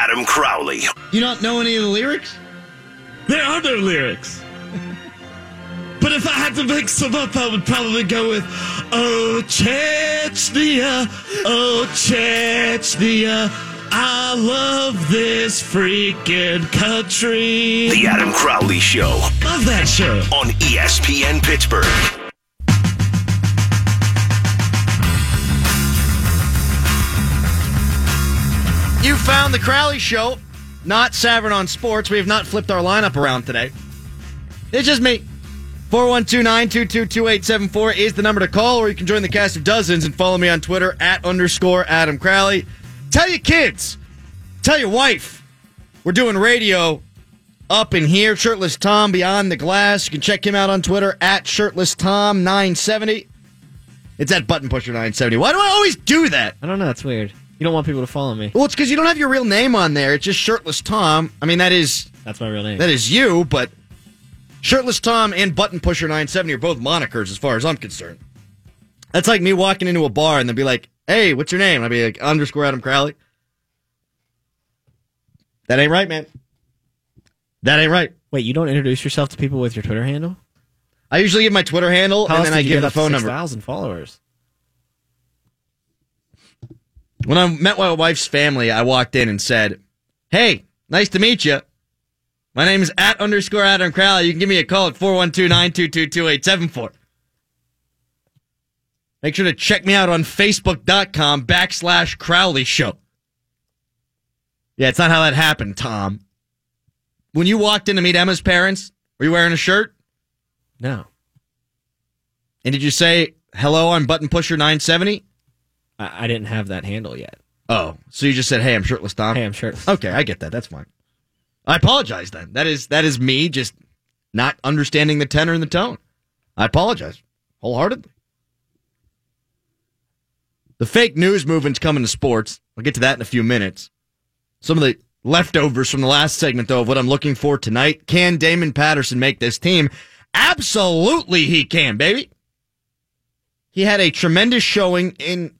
Adam Crowley. You not know any of the lyrics? There are no lyrics. But if I had to mix them up, I would probably go with Oh Chechnya, Oh Chechnya, I love this freaking country. The Adam Crowley Show Love that show. on ESPN Pittsburgh. You found the Crowley Show, not Savern on Sports. We have not flipped our lineup around today. It's just me. 412-922-2874 is the number to call, or you can join the cast of dozens and follow me on Twitter at underscore Adam Crowley. Tell your kids, tell your wife, we're doing radio up in here. Shirtless Tom Beyond the Glass. You can check him out on Twitter at Shirtless Tom 970. It's at Button Pusher 970. Why do I always do that? I don't know. It's weird. You don't want people to follow me. Well, it's because you don't have your real name on there. It's just Shirtless Tom. I mean, that is That's my real name. that is you, but Shirtless Tom and Button Pusher 970 are both monikers as far as I'm concerned. That's like me walking into a bar and they'll be like, hey, what's your name? I'd be like, underscore Adam Crowley. That ain't right, man. That ain't right. Wait, you don't introduce yourself to people with your Twitter handle? I usually give my Twitter handle How and then I give the phone number. 6,000 followers. When I met my wife's family, I walked in and said, Hey, nice to meet you. My name is at underscore Adam Crowley. You can give me a call at 412-922-2874. Make sure to check me out on Facebook.com backslash Crowley Show. Yeah, it's not how that happened, Tom. When you walked in to meet Emma's parents, were you wearing a shirt? No. And did you say, hello, I'm Button Pusher 970? I, I didn't have that handle yet. Oh, so you just said, hey, I'm shirtless, Tom? Hey, I'm sure. Okay, I get that. That's fine. I apologize then. That is that is me just not understanding the tenor and the tone. I apologize wholeheartedly. The fake news movement's coming to sports. I'll get to that in a few minutes. Some of the leftovers from the last segment, though, of what I'm looking for tonight. Can Damoun Patterson make this team? Absolutely, he can, baby. He had a tremendous showing in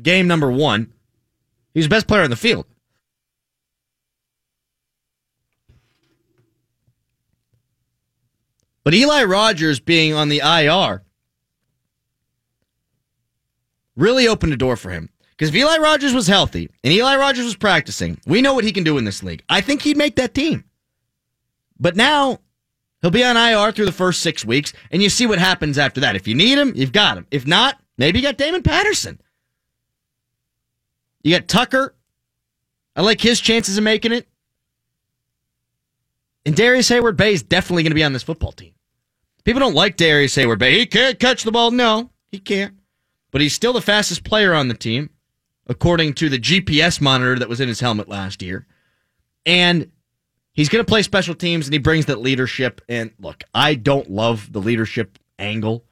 game number one. He's the best player on the field. But Eli Rogers being on the IR really opened a door for him. Because if Eli Rogers was healthy and Eli Rogers was practicing, we know what he can do in this league. I think he'd make that team. But now he'll be on IR through the first six weeks, and you see what happens after that. If you need him, you've got him. If not, maybe you got Damoun Patterson. You got Tucker. I like his chances of making it. And Darrius Heyward-Bey is definitely going to be on this football team. People don't like Darrius Heyward-Bey. He can't catch the ball. No, he can't. But he's still the fastest player on the team, according to the GPS monitor that was in his helmet last year. And he's going to play special teams and he brings that leadership. And look, I don't love the leadership angle,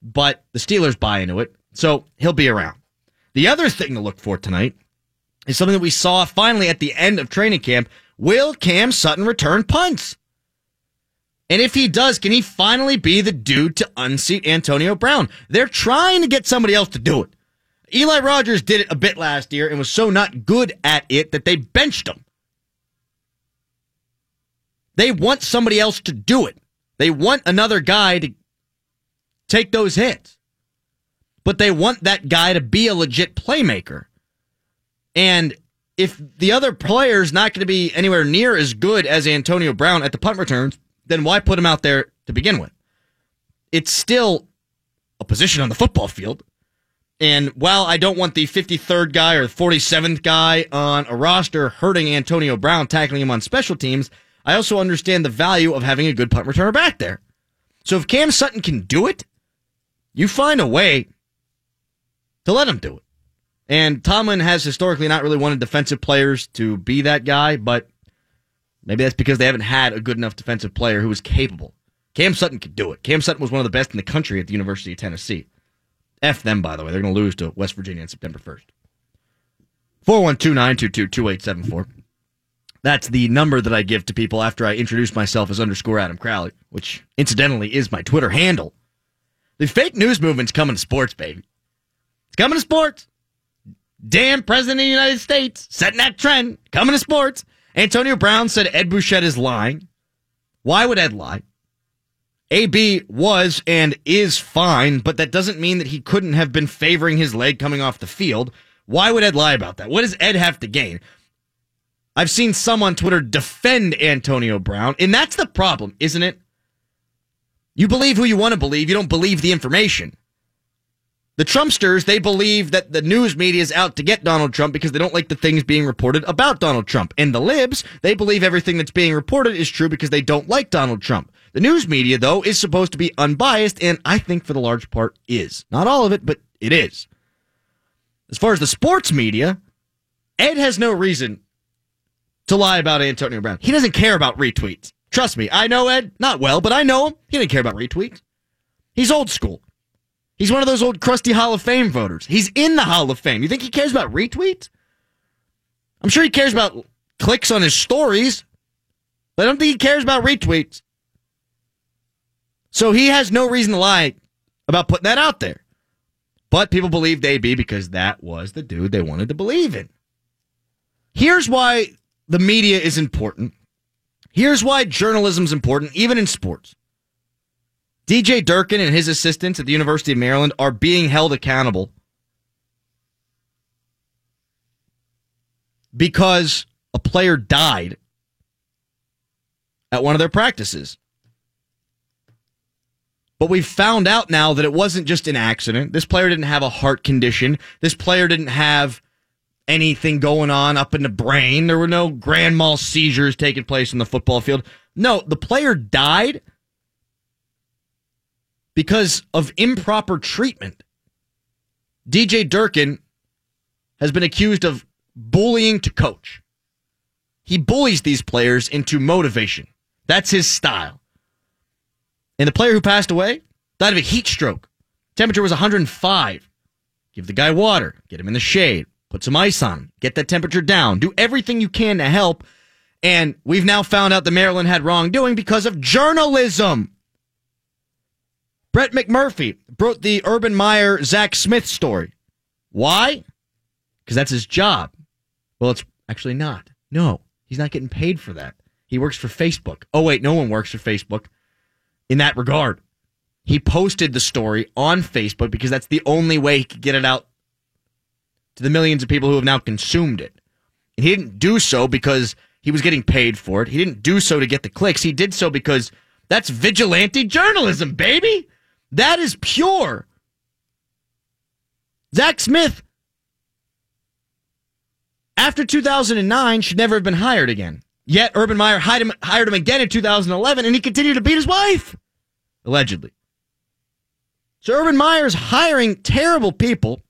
but the Steelers buy into it. So he'll be around. The other thing to look for tonight is something that we saw finally at the end of training camp. Will Cam Sutton return punts? And if he does, can he finally be the dude to unseat Antonio Brown? They're trying to get somebody else to do it. Eli Rogers did it a bit last year and was so not good at it that they benched him. They want somebody else to do it. They want another guy to take those hits. But they want that guy to be a legit playmaker. And if the other player's not going to be anywhere near as good as Antonio Brown at the punt returns, then why put him out there to begin with? It's still a position on the football field. And while I don't want the 53rd guy or the 47th guy on a roster hurting Antonio Brown, tackling him on special teams, I also understand the value of having a good punt returner back there. So if Cam Sutton can do it, you find a way to let him do it. And Tomlin has historically not really wanted defensive players to be that guy, but maybe that's because they haven't had a good enough defensive player who was capable. Cam Sutton could do it. Cam Sutton was one of the best in the country at the University of Tennessee. F them, by the way. They're going to lose to West Virginia on September 1st. 412 922 2874. That's the number that I give to people after I introduce myself as underscore Adam Crowley, which incidentally is my Twitter handle. The fake news movement's coming to sports, baby. It's coming to sports. Damn, President of the United States, setting that trend, coming to sports. Antonio Brown said Ed Bouchette is lying. Why would Ed lie? AB was and is fine, but that doesn't mean that he couldn't have been favoring his leg coming off the field. Why would Ed lie about that? What does Ed have to gain? I've seen some on Twitter defend Antonio Brown, and that's the problem, isn't it? You believe who you want to believe, you don't believe the information. The Trumpsters, they believe that the news media is out to get Donald Trump because they don't like the things being reported about Donald Trump. And the libs, they believe everything that's being reported is true because they don't like Donald Trump. The news media, though, is supposed to be unbiased, and I think for the large part is. Not all of it, but it is. As far as the sports media, Ed has no reason to lie about Antonio Brown. He doesn't care about retweets. Trust me, I know Ed, not well, but I know him. He didn't care about retweets. He's old school. He's one of those old crusty Hall of Fame voters. He's in the Hall of Fame. You think he cares about retweets? I'm sure he cares about clicks on his stories, but I don't think he cares about retweets. So he has no reason to lie about putting that out there. But people believed AB because that was the dude they wanted to believe in. Here's why the media is important. Here's why journalism's important, even in sports. DJ Durkin and his assistants at the University of Maryland are being held accountable because a player died at one of their practices. But we've found out now that it wasn't just an accident. This player didn't have a heart condition. This player didn't have anything going on up in the brain. There were no grand mal seizures taking place in the football field. No, the player died because of improper treatment. DJ Durkin has been accused of bullying to coach. He bullies these players into motivation. That's his style. And the player who passed away died of a heat stroke. Temperature was 105. Give the guy water, get him in the shade, put some ice on him, get that temperature down, do everything you can to help. And we've now found out that Maryland had wrongdoing because of journalism. Brett McMurphy broke the Urban Meyer Zach Smith story. Why? Because that's his job. Well, it's actually not. No, he's not getting paid for that. He works for Facebook. Oh, wait, no one works for Facebook in that regard. He posted the story on Facebook because that's the only way he could get it out to the millions of people who have now consumed it. And he didn't do so because he was getting paid for it. He didn't do so to get the clicks. He did so because that's vigilante journalism, baby. That is pure. Zach Smith, after 2009, should never have been hired again. Yet Urban Meyer hired him, hired him again in 2011, and he continued to beat his wife, allegedly. So Urban Meyer's hiring terrible people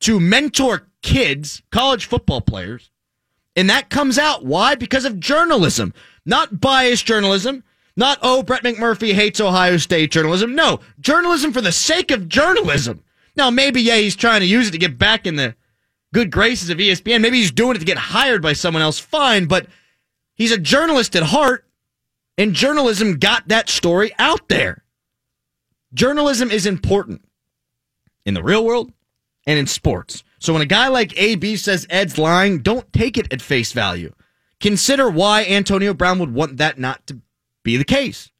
to mentor kids, college football players, and that comes out. Why? Because of journalism, not biased journalism, not, oh, Brett McMurphy hates Ohio State journalism. No, journalism for the sake of journalism. Now, maybe, yeah, he's trying to use it to get back in the good graces of ESPN. Maybe he's doing it to get hired by someone else. Fine, but he's a journalist at heart, and journalism got that story out there. Journalism is important in the real world and in sports. So when a guy like AB says Ed's lying, don't take it at face value. Consider why Antonio Brown would want that not to be the case.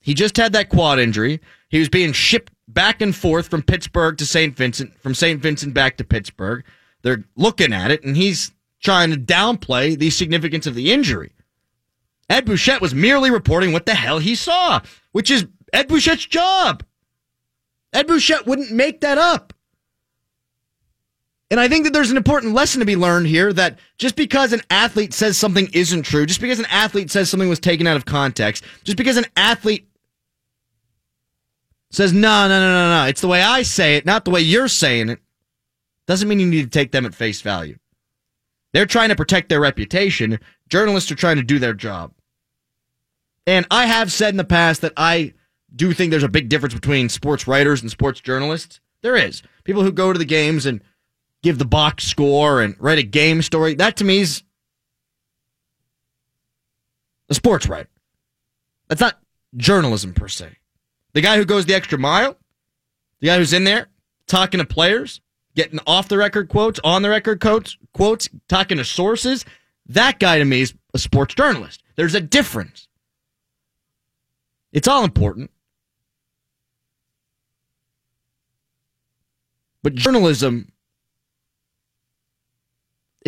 He just had that quad injury. He was being shipped back and forth from Pittsburgh to St. Vincent, from St. Vincent back to Pittsburgh. They're looking at it, and he's trying to downplay the significance of the injury. Ed Bouchette was merely reporting what the hell he saw, which is Ed Bouchette's job. Ed Bouchette wouldn't make that up. And I think that there's an important lesson to be learned here that just because an athlete says something isn't true, just because an athlete says something was taken out of context, just because an athlete says, no, no, no, no, no, it's the way I say it, not the way you're saying it, doesn't mean you need to take them at face value. They're trying to protect their reputation. Journalists are trying to do their job. And I have said in the past that I do think there's a big difference between sports writers and sports journalists. There is. People who go to the games and give the box score and write a game story. That to me is a sports writer. That's not journalism per se. The guy who goes the extra mile, the guy who's in there talking to players, getting off the record quotes, on the record quotes, quotes, talking to sources. That guy to me is a sports journalist. There's a difference. It's all important. But journalism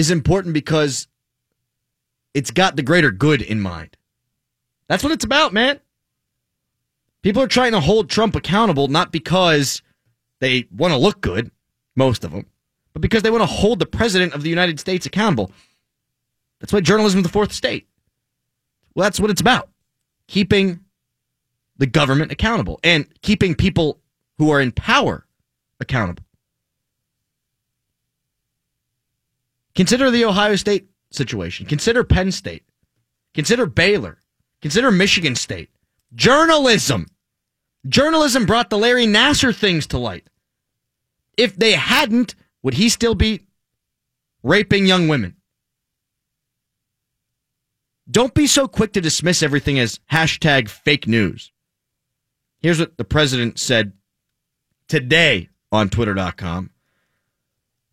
is important because it's got the greater good in mind. That's what it's about, man. People are trying to hold Trump accountable not because they want to look good, most of them, but because they want to hold the president of the United States accountable. That's why journalism is the fourth estate. Well, that's what it's about. Keeping the government accountable and keeping people who are in power accountable. Consider the Ohio State situation. Consider Penn State. Consider Baylor. Consider Michigan State. Journalism. Journalism brought the Larry Nassar things to light. If they hadn't, would he still be raping young women? Don't be so quick to dismiss everything as hashtag fake news. Here's what the president said today on twitter.com.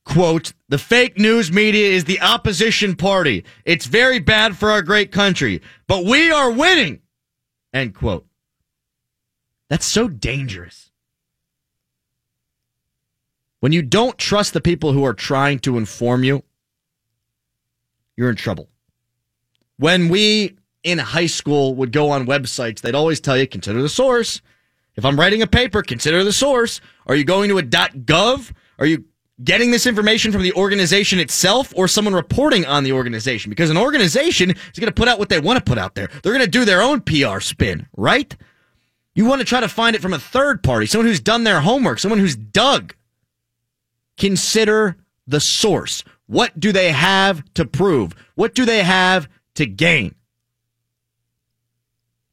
Quote, the fake news media is the opposition party. It's very bad for our great country, but we are winning. End quote. That's so dangerous. When you don't trust the people who are trying to inform you, you're in trouble. When we in high school would go on websites, they'd always tell you, consider the source. If I'm writing a paper, consider the source. Are you going to a .gov? Are you getting this information from the organization itself or someone reporting on the organization? Because an organization is going to put out what they want to put out there. They're going to do their own PR spin, right? You want to try to find it from a third party, someone who's done their homework, someone who's dug. Consider the source. What do they have to prove? What do they have to gain?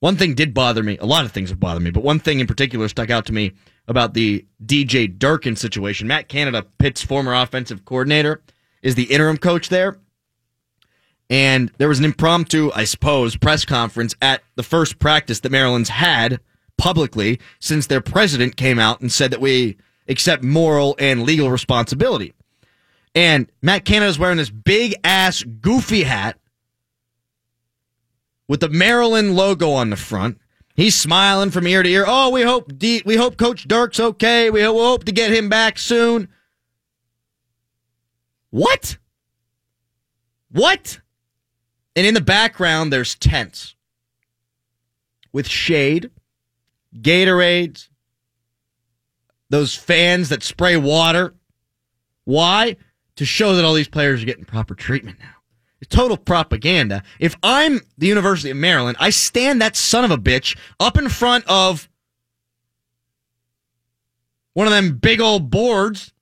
One thing did bother me. A lot of things have bothered me, but one thing in particular stuck out to me about the DJ Durkin situation. Matt Canada, Pitt's former offensive coordinator, is the interim coach there. And there was an impromptu, I suppose, press conference at the first practice that Maryland's had publicly since their president came out and said that we accept moral and legal responsibility. And Matt Canada's wearing this big ass goofy hat with the Maryland logo on the front. He's smiling from ear to ear. Oh, we hope D- we hope Coach Dirk's okay. We ho- we hope to get him back soon. What? What? And in the background, there's tents with shade, Gatorades, those fans that spray water. Why? To show that all these players are getting proper treatment now. Total propaganda. If I'm the University of Maryland, I stand that son of a bitch up in front of one of them big old boards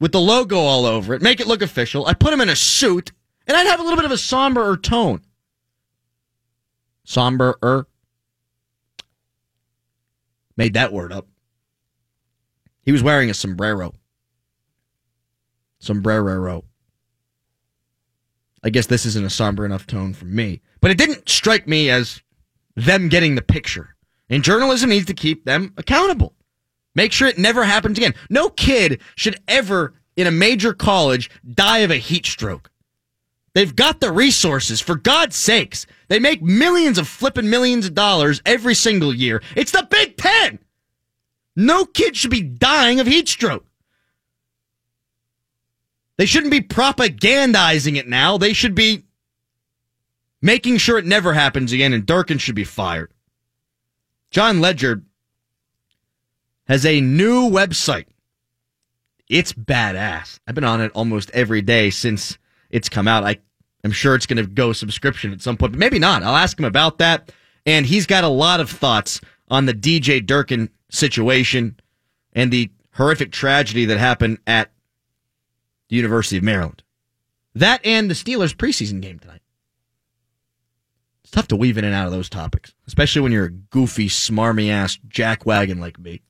with the logo all over it, make it look official. I put him in a suit, and I'd have a little bit of a somber tone. Somber Made that word up. He was wearing a sombrero. Sombrero. I guess this isn't a somber enough tone for me. But it didn't strike me as them getting the picture. And journalism needs to keep them accountable. Make sure it never happens again. No kid should ever, in a major college, die of a heat stroke. They've got the resources, for God's sakes. They make millions of flipping millions of dollars every single year. It's the Big Ten. No kid should be dying of heat stroke. They shouldn't be propagandizing it now. They should be making sure it never happens again, and Durkin should be fired. Jon Ledyard has a new website. It's badass. I've been on it almost every day since it's come out. I am sure it's going to go subscription at some point, but maybe not. I'll ask him about that. And he's got a lot of thoughts on the DJ Durkin situation and the horrific tragedy that happened at the University of Maryland. That and the Steelers preseason game tonight. It's tough to weave in and out of those topics, especially when you're a goofy, smarmy ass jackwagon like me.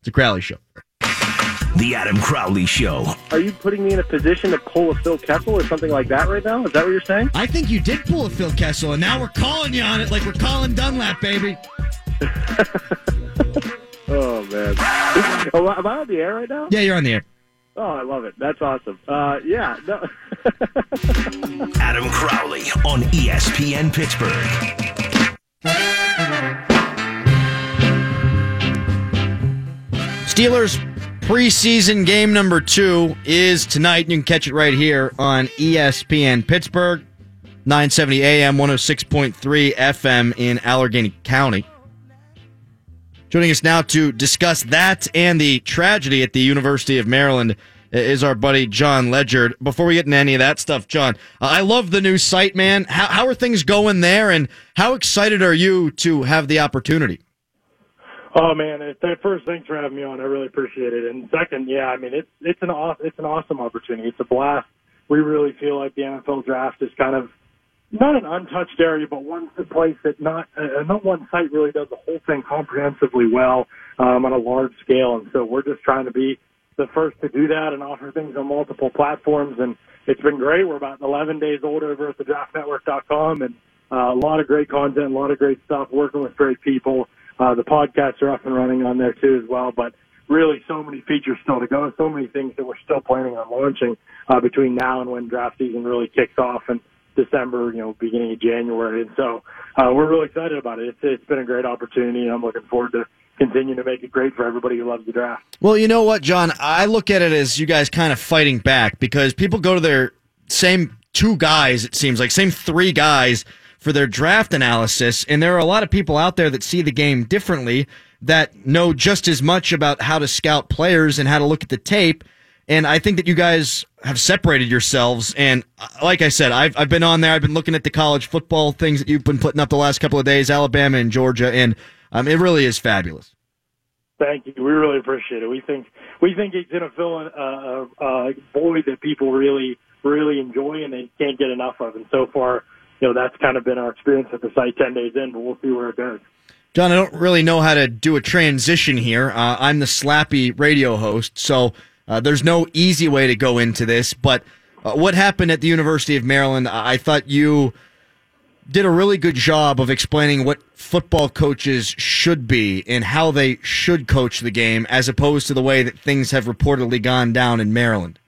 It's a Crowley show. The Adam Crowley Show. Are you putting me in a position to pull a Phil Kessel or something like that right now? Is that what you're saying? I think you did pull a Phil Kessel, and now we're calling you on it like we're calling Dunlap, baby. Oh man. Am I on the air right now? Yeah, you're on the air. Oh, I love it. That's awesome. Uh, yeah. No. Adam Crowley on ESPN Pittsburgh. Steelers preseason game number two is tonight. You can catch it right here on ESPN Pittsburgh, 970 AM, 106.3 FM in Allegheny County. Joining us now to discuss that and the tragedy at the University of Maryland is our buddy Jon Ledyard. Before we get into any of that stuff, John, uh, I love the new site, man. How, how are things going there, and how excited are you to have the opportunity? Oh man! First, thanks for having me on. I really appreciate it. And second, yeah, I mean it's it's an aw- it's an awesome opportunity. It's a blast. We really feel like the NFL draft is kind of not an untouched area, but one place that not uh, not one site really does the whole thing comprehensively well um, on a large scale. And so we're just trying to be the first to do that and offer things on multiple platforms. And it's been great. We're about 11 days old over at the draftnetwork.com and uh, a lot of great content, a lot of great stuff, working with great people. Uh, the podcasts are up and running on there too as well, but really so many features still to go, so many things that we're still planning on launching uh, between now and when draft season really kicks off in December, you know, beginning of January. And so uh, we're really excited about it. It's, it's been a great opportunity, and I'm looking forward to continuing to make it great for everybody who loves the draft. Well, you know what, John? I look at it as you guys kind of fighting back because people go to their same two guys, it seems like, same three guys for their draft analysis. And there are a lot of people out there that see the game differently that know just as much about how to scout players and how to look at the tape. And I think that you guys have separated yourselves. And uh, like I said, I've, I've been on there. I've been looking at the college football things that you've been putting up the last couple of days, Alabama and Georgia. And um, it really is fabulous. Thank you. We really appreciate it. We think we think it's going to fill a, void that people really really enjoy and they can't get enough of. And so far, you know, that's kind of been our experience at the site ten days in. But we'll see where it goes. John, I don't really know how to do a transition here. Uh, I'm the slappy radio host, so uh, there's no easy way to go into this. But uh, what happened at the University of Maryland? I thought you did a really good job of explaining what football coaches should be and how they should coach the game, as opposed to the way that things have reportedly gone down in Maryland.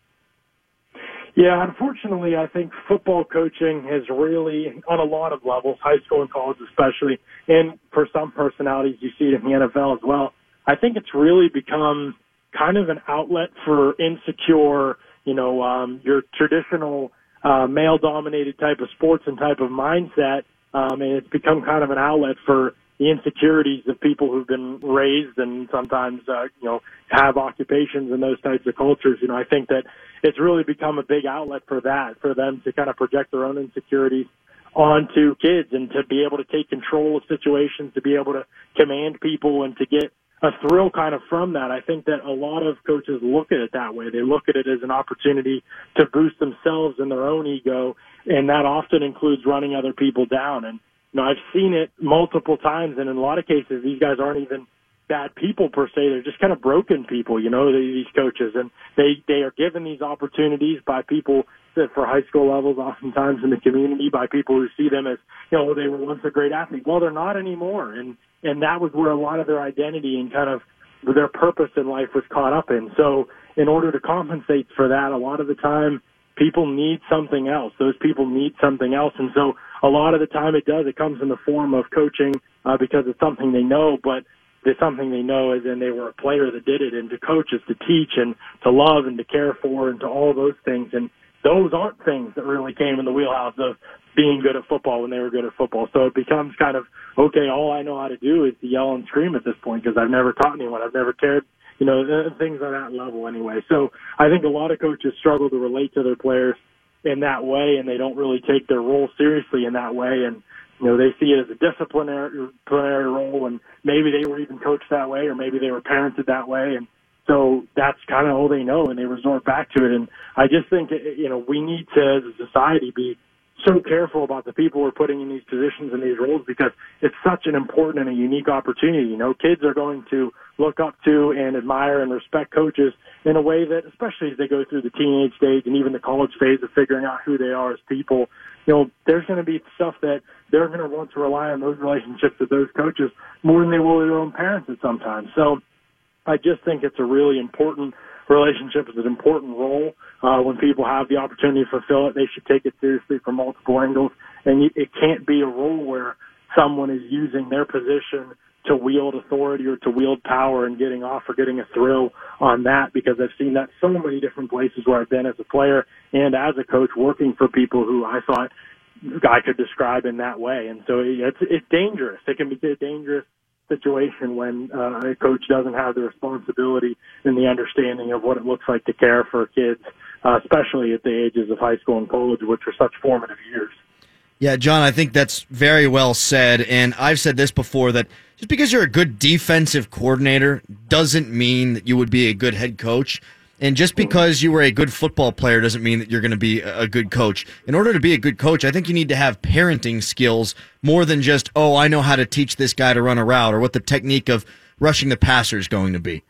Yeah, unfortunately, I think football coaching has really, on a lot of levels, high school and college especially, and for some personalities, you see it in the NFL as well. I think it's really become kind of an outlet for insecure, you know, um, your traditional uh, male-dominated type of sports and type of mindset, um, and it's become kind of an outlet for the insecurities of people who've been raised and sometimes, uh, you know, have occupations in those types of cultures. You know, I think that it's really become a big outlet for that, for them to kind of project their own insecurities onto kids and to be able to take control of situations, to be able to command people and to get a thrill kind of from that. I think that a lot of coaches look at it that way. They look at it as an opportunity to boost themselves and their own ego, and that often includes running other people down. And you know, I've seen it multiple times, and in a lot of cases, these guys aren't even bad people per se. They're just kind of broken people, you know, these coaches, and they they are given these opportunities by people that for high school levels, oftentimes in the community, by people who see them as, you know, they were once a great athlete. Well, they're not anymore, and and that was where a lot of their identity and kind of their purpose in life was caught up in. So, in order to compensate for that, a lot of the time people need something else. Those people need something else, and so a lot of the time it does. It comes in the form of coaching uh, because it's something they know, but it's something they know is and they were a player that did it and to coach is to teach and to love and to care for and to all those things and those aren't things that really came in the wheelhouse of being good at football when they were good at football. So it becomes kind of, okay, all I know how to do is to yell and scream at this point because I've never taught anyone. I've never cared, you know, things on that level anyway. So I think a lot of coaches struggle to relate to their players in that way and they don't really take their role seriously in that way. And, you know, they see it as a disciplinary, disciplinary role and maybe they were even coached that way or maybe they were parented that way. And so that's kind of all they know and they resort back to it. And I just think, eh, you know, we need to, as a society, be so careful about the people we're putting in these positions and these roles because it's such an important and a unique opportunity. You know, kids are going to look up to and admire and respect coaches in a way that, especially as they go through the teenage stage and even the college phase of figuring out who they are as people, you know, there's going to be stuff that they're going to want to rely on those relationships with those coaches more than they will their own parents at sometimes. So I just think it's a really important relationship. It's an important role. Uh, when people have the opportunity to fulfill it, they should take it seriously from multiple angles. And you, it can't be a role where someone is using their position to wield authority or to wield power and getting off or getting a thrill on that because I've seen that so many different places where I've been as a player and as a coach working for people who I thought I could describe in that way. And so it's, it's dangerous. It can be a dangerous situation when uh, a coach doesn't have the responsibility and the understanding of what it looks like to care for kids, uh, especially at the ages of high school and college, which are such formative years. Yeah, John, I think that's very well said. And I've said this before that just because you're a good defensive coordinator doesn't mean that you would be a good head coach. And just because you were a good football player doesn't mean that you're going to be a good coach. In order to be a good coach, I think you need to have parenting skills more than just, oh, I know how to teach this guy to run a route or what the technique of rushing the passer is going to be.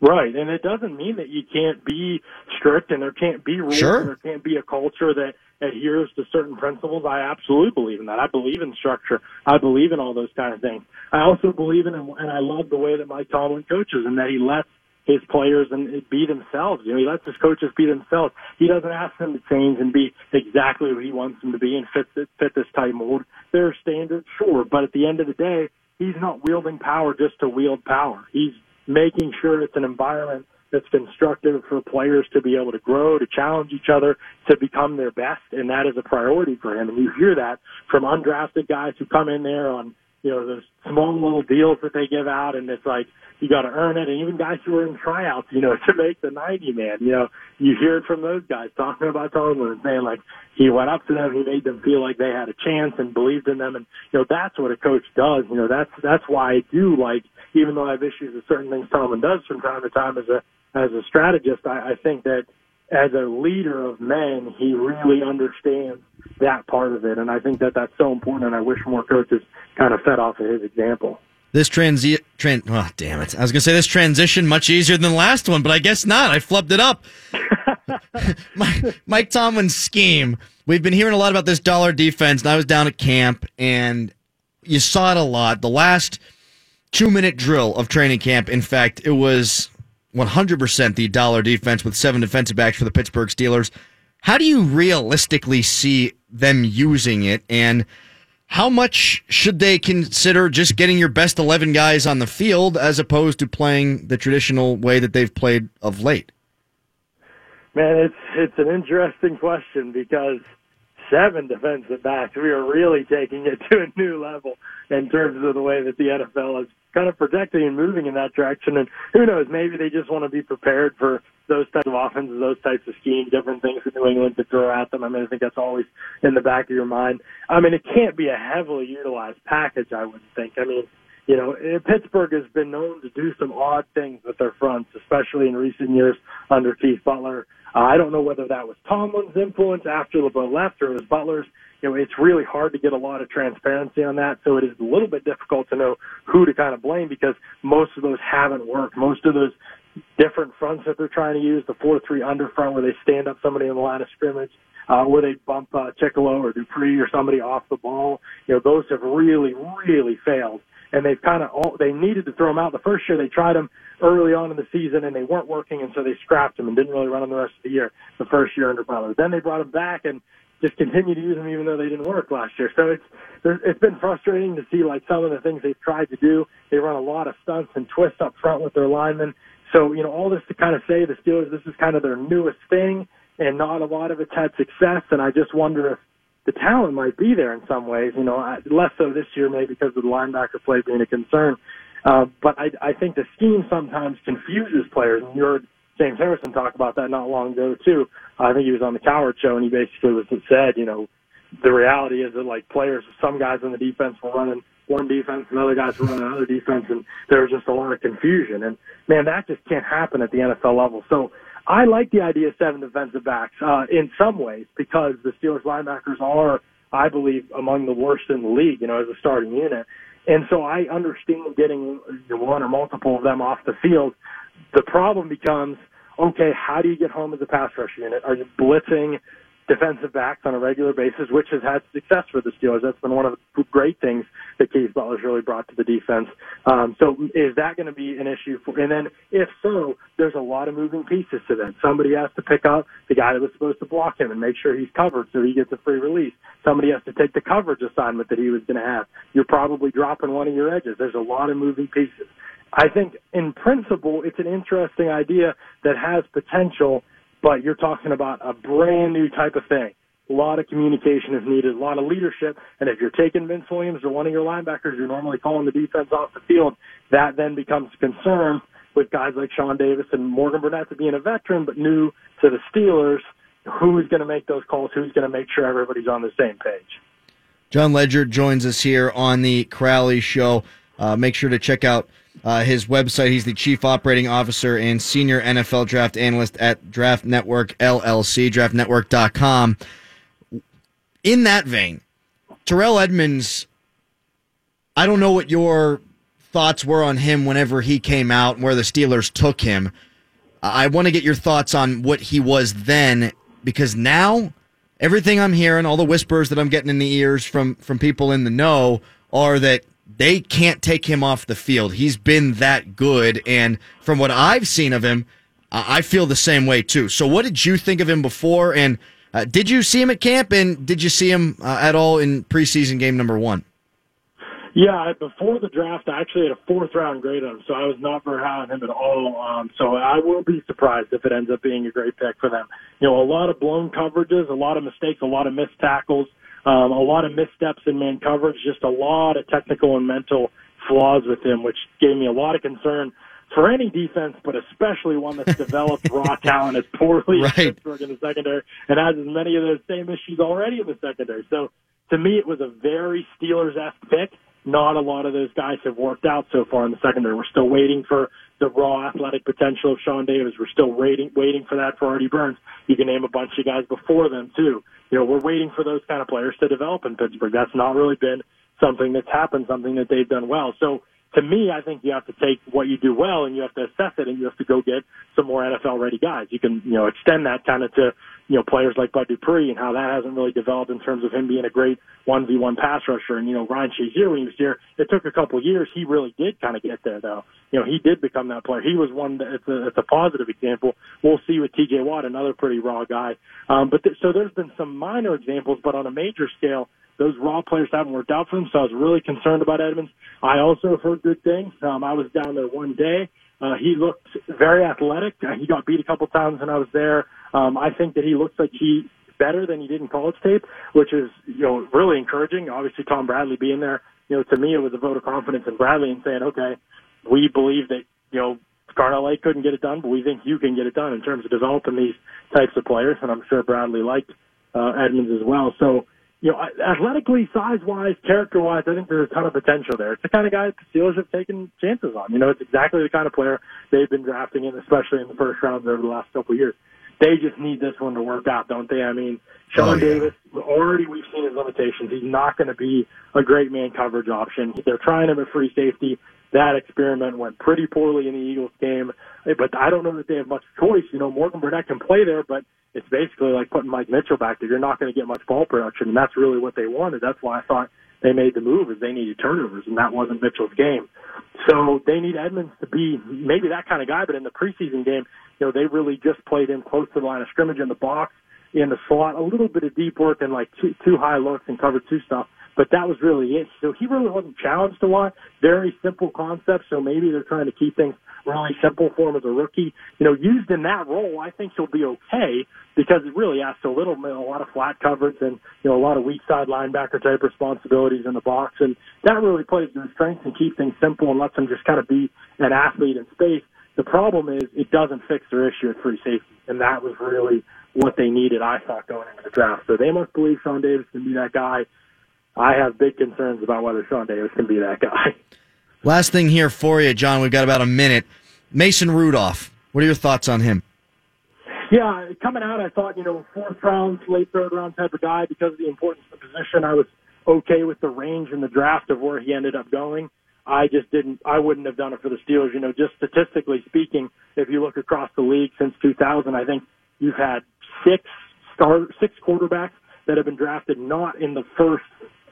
Right, and it doesn't mean that you can't be strict and there can't be rules Sure. and there can't be a culture that adheres to certain principles. I absolutely believe in that. I believe in structure. I believe in all those kind of things. I also believe in, and I love the way that Mike Tomlin coaches and that he lets his players and be themselves. You know, he lets his coaches be themselves. He doesn't ask them to change and be exactly what he wants them to be and fit this, fit this tight mold. There are standards, sure, but at the end of the day, he's not wielding power just to wield power. He's making sure it's an environment that's constructive for players to be able to grow, to challenge each other, to become their best, and that is a priority for him. And you hear that from undrafted guys who come in there on, you know, those small little deals that they give out, and it's like you got to earn it. And even guys who are in tryouts, you know, to make the 90 man, you know, you hear it from those guys talking about Tomlin and saying like he went up to them, he made them feel like they had a chance and believed in them, and you know that's what a coach does. You know, that's that's why I do like, even though I have issues with certain things Tomlin does from time to time as a as a strategist, I, I think that as a leader of men, he really understands that part of it, and I think that that's so important. And I wish more coaches kind of fed off of his example. This transi- tran- oh, damn it. I was going to say this transition much easier than the last one, but I guess not. I flubbed it up. Mike, Mike Tomlin's scheme. We've been hearing a lot about this dollar defense, and I was down at camp, and you saw it a lot. The last two minute drill of training camp, in fact, it was 100% the dollar defense with seven defensive backs for the Pittsburgh Steelers. How do you realistically see them using it, and how much should they consider just getting your best 11 guys on the field as opposed to playing the traditional way that they've played of late? Man, it's it's an interesting question because seven defensive backs, we are really taking it to a new level in terms of the way that the NFL is kind of projecting and moving in that direction. And who knows, maybe they just want to be prepared for those types of offenses, those types of schemes, different things that New England could throw at them. I mean, I think that's always in the back of your mind. I mean, it can't be a heavily utilized package, I wouldn't think. I mean, you know, Pittsburgh has been known to do some odd things with their fronts, especially in recent years under Keith Butler. Uh, I don't know whether that was Tomlin's influence after LeBeau left or it was Butler's. You know, it's really hard to get a lot of transparency on that, so it is a little bit difficult to know who to kind of blame because most of those haven't worked. Most of those different fronts that they're trying to use, the 4-3 under front where they stand up somebody in the line of scrimmage, uh, where they bump uh, Chickillo or Dupree or somebody off the ball, you know, those have really, really failed and they've kind of they needed to throw them out. The first year they tried them early on in the season and they weren't working, and so they scrapped them and didn't really run them the rest of the year. The first year under Butler, then they brought them back and just continued to use them even though they didn't work last year. So it's it's been frustrating to see like some of the things they've tried to do. They run a lot of stunts and twists up front with their linemen. So you know all this to kind of say the Steelers this is kind of their newest thing, and not a lot of it's had success. And I just wonder if the talent might be there in some ways. You know, less so this year, maybe because of the linebacker play being a concern. Uh, but I, I think the scheme sometimes confuses players. And you heard James Harrison talk about that not long ago too. I think he was on the Cowherd show, and he basically was said, you know, the reality is that like players, some guys on the defense were running one defense, and other guys were running another defense, and there was just a lot of confusion. And man, that just can't happen at the NFL level. So I like the idea of seven defensive backs uh, in some ways because the Steelers linebackers are, I believe, among the worst in the league. You know, as a starting unit, and so I understand getting one or multiple of them off the field. The problem becomes, okay, how do you get home as a pass rush unit? Are you blitzing defensive backs on a regular basis, which has had success for the Steelers. That's been one of the great things that Keith Butler's really brought to the defense. Um, so is that going to be an issue for? And then if so, there's a lot of moving pieces to that. Somebody has to pick up the guy that was supposed to block him and make sure he's covered so he gets a free release. Somebody has to take the coverage assignment that he was going to have. You're probably dropping one of your edges. There's a lot of moving pieces. I think in principle, it's an interesting idea that has potential but you're talking about a brand new type of thing. A lot of communication is needed, a lot of leadership, and if you're taking Vince Williams or one of your linebackers, you're normally calling the defense off the field. That then becomes a concern with guys like Sean Davis and Morgan Burnett being a veteran but new to the Steelers. Who's going to make those calls? Who's going to make sure everybody's on the same page? Jon Ledyard joins us here on the Crowley Show. Uh, make sure to check out uh, his website. He's the chief operating officer and senior NFL draft analyst at Draft Network LLC, draftnetwork.com. In that vein, Terrell Edmunds, I don't know what your thoughts were on him whenever he came out and where the Steelers took him. I want to get your thoughts on what he was then because now everything I'm hearing, all the whispers that I'm getting in the ears from from people in the know are that they can't take him off the field. He's been that good. And from what I've seen of him, I feel the same way too. So, what did you think of him before? And uh, did you see him at camp? And did you see him uh, at all in preseason game number one? Yeah, before the draft, I actually had a fourth round grade on him, so I was not very high on him at all. Um, so I will be surprised if it ends up being a great pick for them. You know, a lot of blown coverages, a lot of mistakes, a lot of missed tackles um, a lot of missteps in man coverage, just a lot of technical and mental flaws with him, which gave me a lot of concern for any defense, but especially one that's developed raw talent as poorly right. as Pittsburgh in the secondary and has as many of those same issues already in the secondary. So to me, it was a very Steelers-esque pick. Not a lot of those guys have worked out so far in the secondary. We're still waiting for the raw athletic potential of Sean Davis. We're still waiting, waiting for that for Artie Burns. You can name a bunch of guys before them too. You know, we're waiting for those kind of players to develop in Pittsburgh. That's not really been something that's happened, something that they've done well. So to me, I think you have to take what you do well and you have to assess it and you have to go get some more NFL ready guys. You can, you know, extend that kind of to, you know, players like Bud Dupree and how that hasn't really developed in terms of him being a great 1v1 pass rusher. And, you know, Ryan Shazier, when he was here, it took a couple of years. He really did kind of get there though. You know, he did become that player. He was one that it's a, it's a positive example. We'll see with TJ Watt, another pretty raw guy. Um, but th- so there's been some minor examples, but on a major scale, those raw players haven't worked out for him. So I was really concerned about Edmunds. I also heard good things. Um, I was down there one day. Uh, he looked very athletic. Uh, he got beat a couple times when I was there. Um, I think that he looks like he better than he did in college tape, which is you know really encouraging. Obviously, Tom Bradley being there, you know, to me it was a vote of confidence in Bradley and saying, okay, we believe that you know Carnell Lake couldn't get it done, but we think you can get it done in terms of developing these types of players, and I'm sure Bradley liked uh, Edmunds as well. So you know, athletically, size wise, character wise, I think there's a ton of potential there. It's the kind of guy the Steelers have taken chances on. You know, it's exactly the kind of player they've been drafting in, especially in the first rounds over the last couple of years. They just need this one to work out, don't they? I mean, Sean oh, yeah. Davis, already we've seen his limitations. He's not going to be a great man coverage option. They're trying him at free safety. That experiment went pretty poorly in the Eagles game, eh, but I don't know that they have much choice. You know, Morgan Burnett can play there, but it's basically like putting Mike Mitchell back there. You're not going to get much ball production, and that's really what they wanted. That's why I thought they made the move is they needed turnovers, and that wasn't Mitchell's game. So they need Edmunds to be maybe that kind of guy. But in the preseason game, you know, they really just played him close to the line of scrimmage in the box, in the slot, a little bit of deep work and like two, two high looks and cover two stuff. But that was really it. So he really wasn't challenged a lot. Very simple concept. So maybe they're trying to keep things really simple for him as a rookie. You know, used in that role, I think he'll be okay because it really asks a little, a lot of flat coverage and, you know, a lot of weak side linebacker type responsibilities in the box. And that really plays to his strengths and keeps things simple and lets him just kind of be an athlete in space. The problem is it doesn't fix their issue at free safety. And that was really what they needed, I thought, going into the draft. So they must believe Sean Davis can be that guy. I have big concerns about whether Sean Davis can be that guy. Last thing here for you, John. We've got about a minute. Mason Rudolph. What are your thoughts on him? Yeah, coming out, I thought, you know, fourth round, late third round type of guy because of the importance of the position. I was okay with the range in the draft of where he ended up going. I just didn't, I wouldn't have done it for the Steelers. You know, just statistically speaking, if you look across the league since 2000, I think you've had six star six quarterbacks that have been drafted not in the first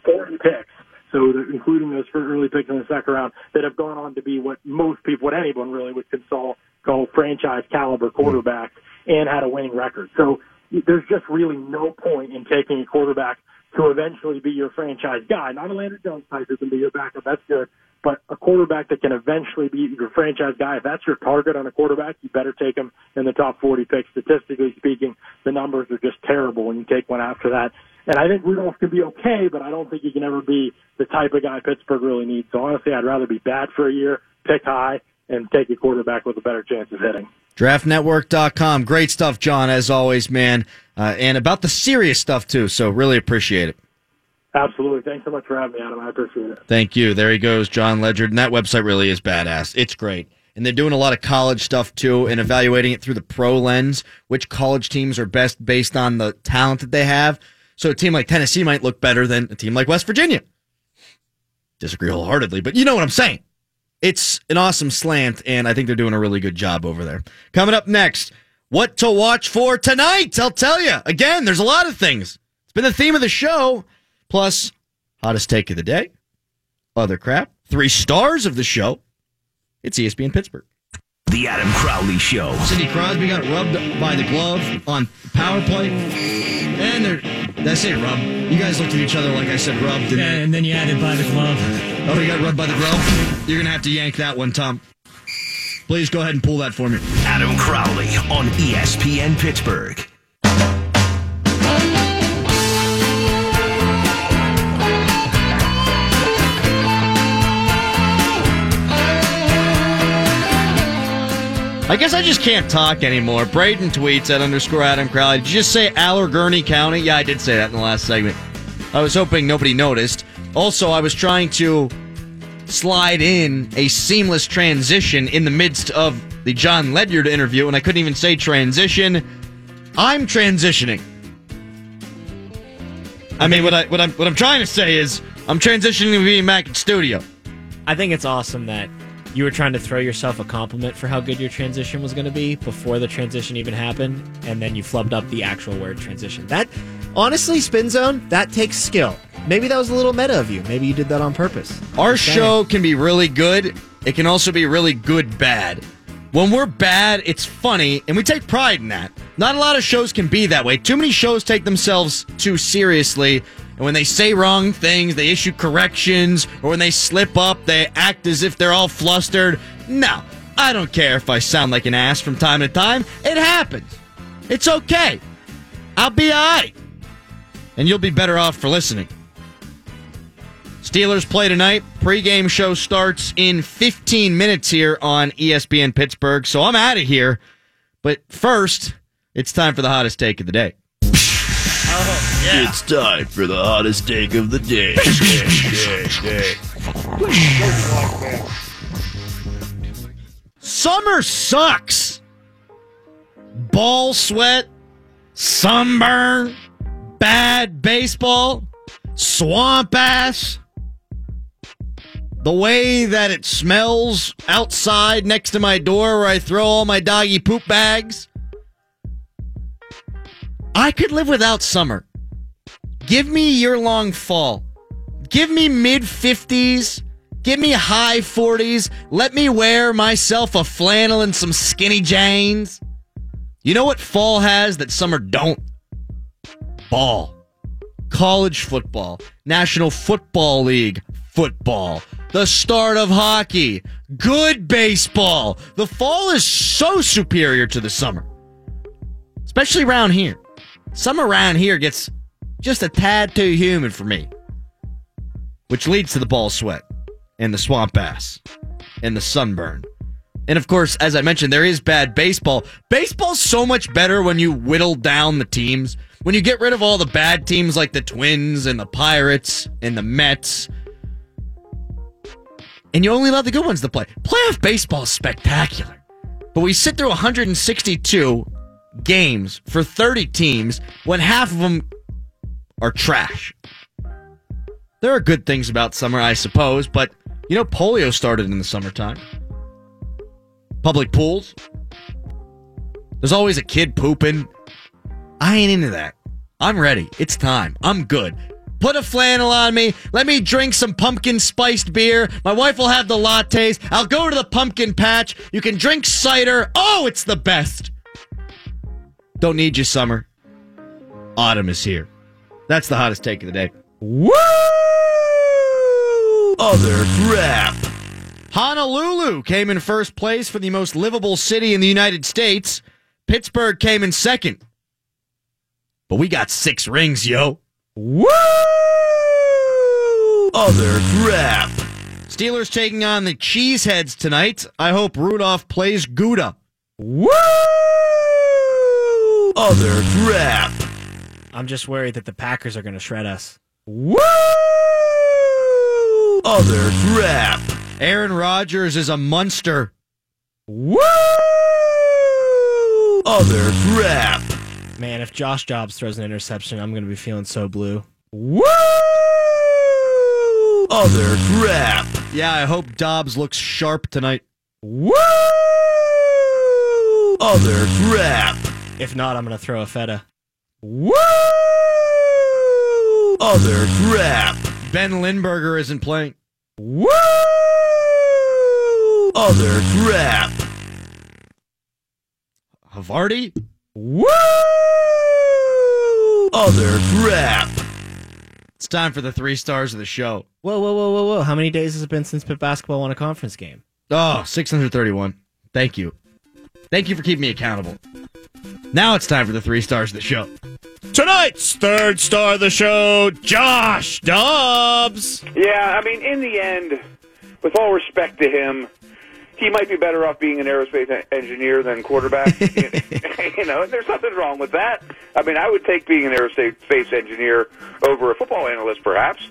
40 picks. So including those for early picks in the second round that have gone on to be what most people, what anyone really would call call franchise caliber quarterbacks and had a winning record. So there's just really no point in taking a quarterback to eventually be your franchise guy. Not a Landry Jones type who can be your backup. That's good. But a quarterback that can eventually be your franchise guy, if that's your target on a quarterback, you better take him in the top 40 picks. Statistically speaking, the numbers are just terrible when you take one after that. And I think Rudolph can be okay, but I don't think he can ever be the type of guy Pittsburgh really needs. So honestly, I'd rather be bad for a year, pick high, and take a quarterback with a better chance of hitting. DraftNetwork.com. Great stuff, Jon, as always, man. Uh, and about the serious stuff, too. So really appreciate it. Absolutely. Thanks so much for having me, Adam. I appreciate it. Thank you. There he goes, Jon Ledyard. And that website really is badass. It's great. And they're doing a lot of college stuff too and evaluating it through the pro lens, which college teams are best based on the talent that they have. So a team like Tennessee might look better than a team like West Virginia. Disagree wholeheartedly, but you know what I'm saying. It's an awesome slant, and I think they're doing a really good job over there. Coming up next, what to watch for tonight? I'll tell you. Again, there's a lot of things. It's been the theme of the show. Plus, hottest take of the day, other crap, three stars of the show. It's ESPN Pittsburgh. The Adam Crowley Show. Sidney Crosby got rubbed by the glove on power play. And they're, did I say rub? You guys looked at each other like I said rubbed. didn't and then you added by the glove. Oh, you got rubbed by the glove? You're going to have to yank that one, Tom. Please go ahead and pull that for me. Adam Crowley on ESPN Pittsburgh. I guess I just can't talk anymore. Braden tweets at underscore Adam Crowley. Did you just say Allegheny County? Yeah, I did say that in the last segment. I was hoping nobody noticed. Also, I was trying to slide in a seamless transition in the midst of the Jon Ledyard interview, and I couldn't even say transition. I'm transitioning. I mean, what I what I'm what I'm trying to say is I'm transitioning to being back in studio. I think it's awesome that you were trying to throw yourself a compliment for how good your transition was going to be before the transition even happened, and then you flubbed up the actual word transition. That, honestly, Spin Zone, that takes skill. Maybe that was a little meta of you. Maybe you did that on purpose. Our Just saying. show can be really good. It can also be really good bad. When we're bad, it's funny, and we take pride in that. Not a lot of shows can be that way. Too many shows take themselves too seriously, and when they say wrong things, they issue corrections, or when they slip up, they act as if they're all flustered. No, I don't care if I sound like an ass from time to time. It happens. It's okay. I'll be alright. And you'll be better off for listening. Steelers play tonight. Pre-game show starts in 15 minutes here on ESPN Pittsburgh. So I'm out of here. But first, it's time for the hottest take of the day. It's time for the hottest take of the day. Summer sucks. Ball sweat, sunburn, bad baseball, swamp ass. The way that it smells outside next to my door where I throw all my doggy poop bags. I could live without summer. Give me year long fall. Give me mid 50s. Give me high 40s. Let me wear myself a flannel and some skinny jeans. You know what fall has that summer don't? Ball. College football. National Football League football. The start of hockey. Good baseball. The fall is so superior to the summer. Especially around here. Summer around here gets just a tad too humid for me. Which leads to the ball sweat and the swamp ass and the sunburn. And of course, as I mentioned, there is bad baseball. Baseball's so much better when you whittle down the teams. When you get rid of all the bad teams like the Twins and the Pirates and the Mets. And you only allow the good ones to play. Playoff baseball is spectacular. But we sit through 162 games for 30 teams when half of them are trash. There are good things about summer, I suppose, but you know, polio started in the summertime. Public pools. There's always a kid pooping. I ain't into that. I'm ready. It's time. I'm good. Put a flannel on me. Let me drink some pumpkin spiced beer. My wife will have the lattes. I'll go to the pumpkin patch. You can drink cider. Oh, it's the best. Don't need you, summer. Autumn is here. That's the hottest take of the day. Woo! Other crap. Honolulu came in first place for the most livable city in the United States. Pittsburgh came in second. But we got six rings, yo. Woo! Other crap. Steelers taking on the Cheeseheads tonight. I hope Rudolph plays Gouda. Woo! Other crap. I'm just worried that the Packers are going to shred us. Woo! Other crap. Aaron Rodgers is a monster. Woo! Other crap. Man, if Josh Dobbs throws an interception, I'm going to be feeling so blue. Woo! Other crap. Yeah, I hope Dobbs looks sharp tonight. Woo! Other crap. If not, I'm going to throw a feta. Woo! Other crap. Ben Limburger isn't playing. Woo! Other crap. Havarti? Woo! Other crap. It's time for the three stars of the show. Whoa, whoa, whoa, whoa, whoa. How many days has it been since Pitt basketball won a conference game? Oh, 631. Thank you. Thank you for keeping me accountable. Now it's time for the three stars of the show. Tonight's third star of the show, Josh Dobbs. Yeah, I mean, in the end, with all respect to him, he might be better off being an aerospace engineer than quarterback. you know, and there's nothing wrong with that. I mean, I would take being an aerospace engineer over a football analyst, perhaps.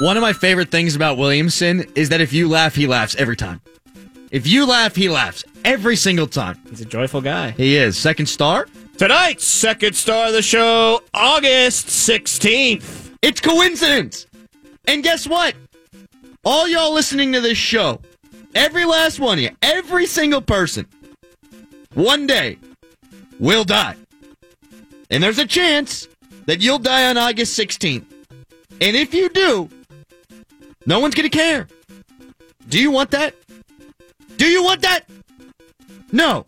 One of my favorite things about Williamson is that if you laugh, he laughs every time. If you laugh, he laughs every single time. He's a joyful guy. He is. Second star? Tonight's second star of the show, August 16th. It's coincidence. And guess what? All y'all listening to this show, every last one of you, every single person, one day will die. And there's a chance that you'll die on August 16th. And if you do, no one's going to care. Do you want that? Do you want that? No.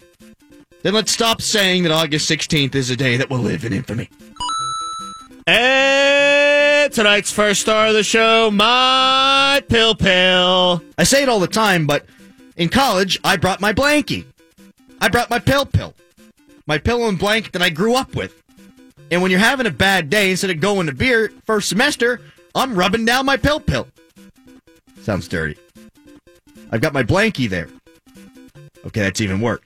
Then let's stop saying that August 16th is a day that will live in infamy. And tonight's first star of the show, my pill pill. I say it all the time, but in college, I brought my blankie. I brought my pill pill. My pillow and blanket that I grew up with. And when you're having a bad day, instead of going to beer first semester, I'm rubbing down my pill pill. Sounds dirty. I've got my blankie there. Okay, that's even worse.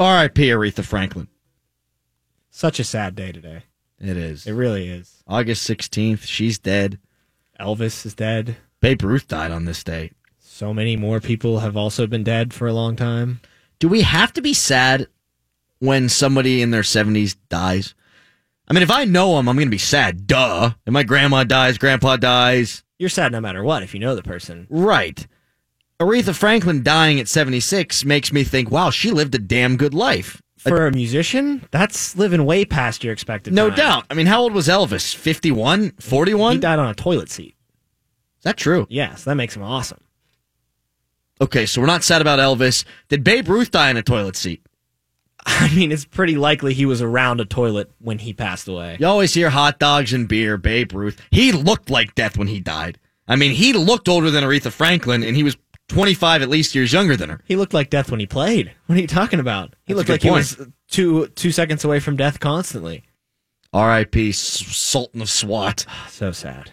R.I.P. Aretha Franklin. Such a sad day today. It is. It really is. August 16th, she's dead. Elvis is dead. Babe Ruth died on this day. So many more people have also been dead for a long time. Do we have to be sad when somebody in their 70s dies? I mean, if I know them, I'm going to be sad. Duh. And my grandma dies, grandpa dies. You're sad no matter what if you know the person. Right. Aretha Franklin dying at 76 makes me think, wow, she lived a damn good life. For a musician, that's living way past your expected No time. doubt. I mean, how old was Elvis? 51? 41? He died on a toilet seat. Is that true? Yes, that makes him awesome. Okay, so we're not sad about Elvis. Did Babe Ruth die in a toilet seat? I mean, it's pretty likely he was around a toilet when he passed away. You always hear hot dogs and beer, Babe Ruth. He looked like death when he died. I mean, he looked older than Aretha Franklin, and he was 25 at least years younger than her. He looked like death when he played. What are you talking about? He That's looked like he was two two seconds away from death constantly. R.I.P. Sultan of SWAT. So sad.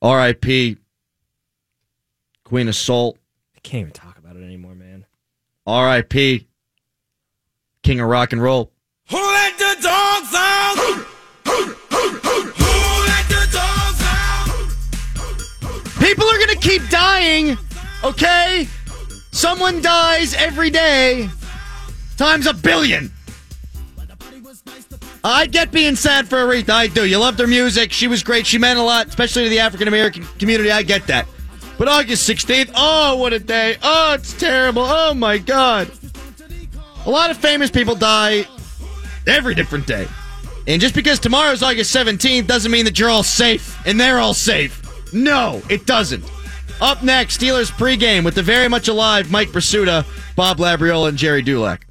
R.I.P. Queen of Soul. I can't even talk about it anymore, man. R.I.P. King of Rock and Roll. Who let the dogs out? Who let the dogs out? People are going to keep dying, okay? Someone dies every day times a billion. I get being sad for Aretha. I do. You loved her music. She was great. She meant a lot, especially to the African American community. I get that. But August 16th, oh, what a day. Oh, it's terrible. Oh, my God. A lot of famous people die every different day. And just because tomorrow's August 17th doesn't mean that you're all safe and they're all safe. No, it doesn't. Up next, Steelers pregame with the very much alive Mike Prisuta, Bob Labriola, and Gerry Dulac.